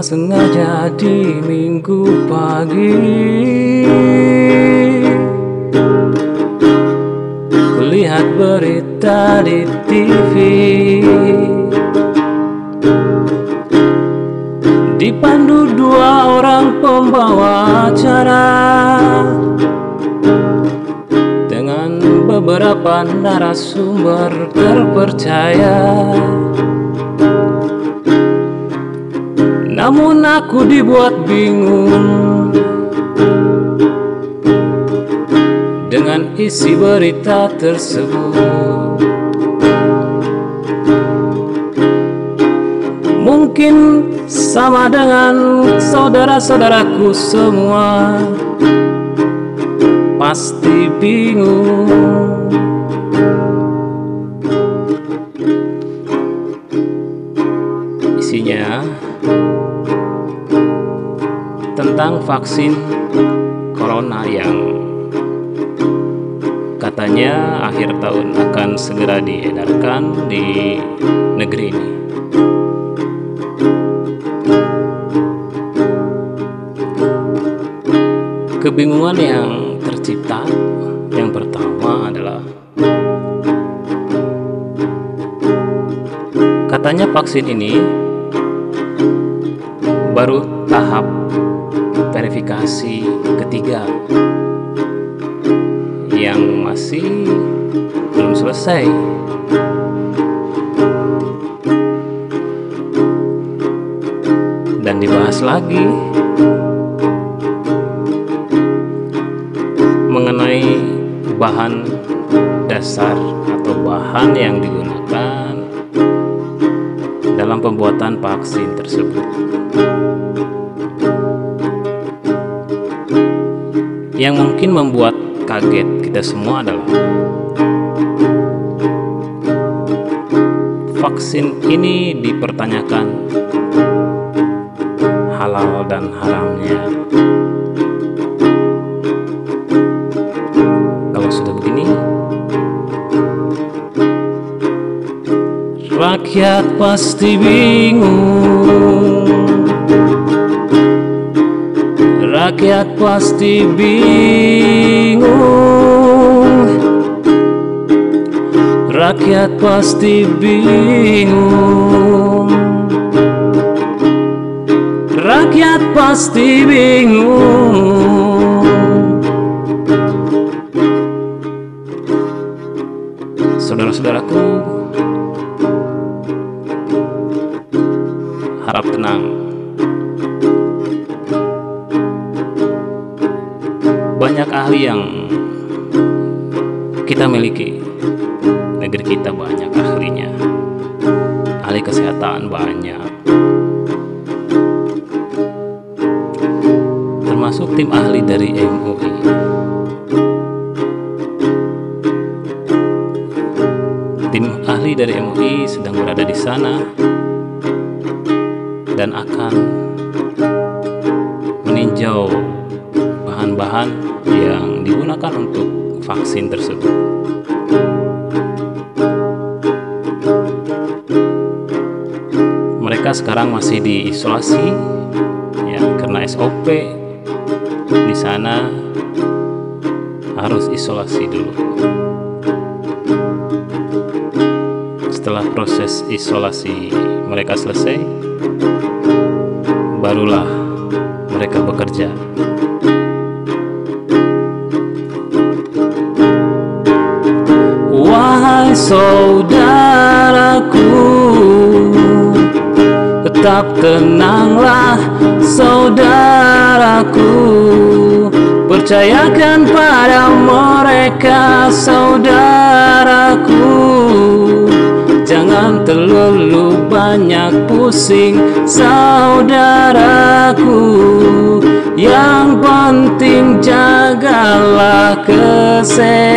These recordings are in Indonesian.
sengaja di minggu pagi. Kulihat berita di TV Dipandu dua orang pembawa acara. Dengan beberapa narasumber terpercaya Namun aku dibuat bingung. Dengan isi berita tersebut Mungkin sama dengan saudara-saudaraku semua Pasti bingung tentang vaksin corona yang katanya akhir tahun akan segera diedarkan di negeri ini. Kebingungan yang tercipta yang pertama adalah katanya vaksin ini baru tahap verifikasi ketiga yang masih belum selesai. Dan dibahas lagi mengenai bahan dasar atau bahan yang digunakan dalam pembuatan vaksin tersebut. Yang mungkin membuat kaget kita semua adalah vaksin ini dipertanyakan halal dan haramnya. Kalau sudah begini, rakyat pasti bingung. Rakyat pasti bingung. Rakyat pasti bingung. Rakyat pasti bingung ahli yang kita miliki. Negeri kita banyak ahlinya. Ahli kesehatan banyak. Termasuk tim ahli dari MUI tim ahli dari MUI sedang berada di sana dan akan meninjau bahan-bahan yang digunakan untuk vaksin tersebut. Mereka sekarang masih diisolasi ya karena SOP di sana harus isolasi dulu. Setelah proses isolasi mereka selesai, barulah mereka bekerja. Saudaraku. Tetap tenanglah saudaraku. Percayakan pada mereka saudaraku. Jangan terlalu banyak pusing saudaraku. Yang penting jagalah kesehatan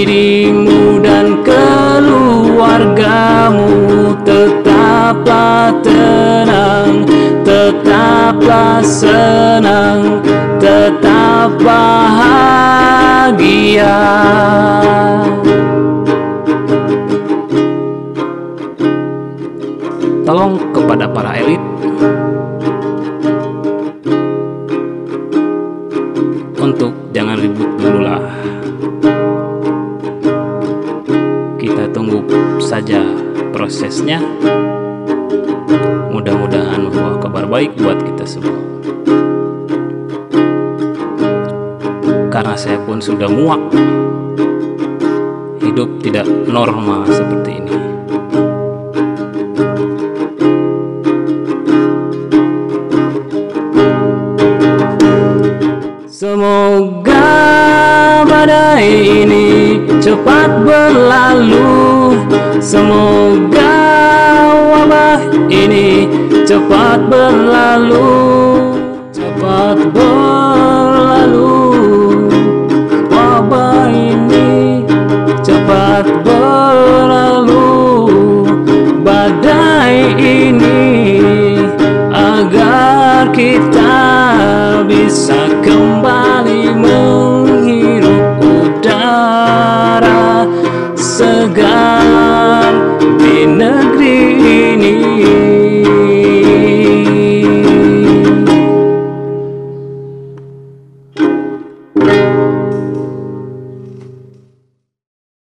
dirimu dan keluargamu Tetaplah tenang Tetaplah senang Tetap bahagia prosesnya. Mudah-mudahan membawa kabar baik buat kita semua. Karena saya pun sudah muak. Hidup tidak normal seperti ini. Semoga badai ini cepat berlalu. Semoga cepat berlalu Cepat berlalu. Wabah ini cepat berlalu. Badai ini agar kita bisa kembali menghirup udara. Segar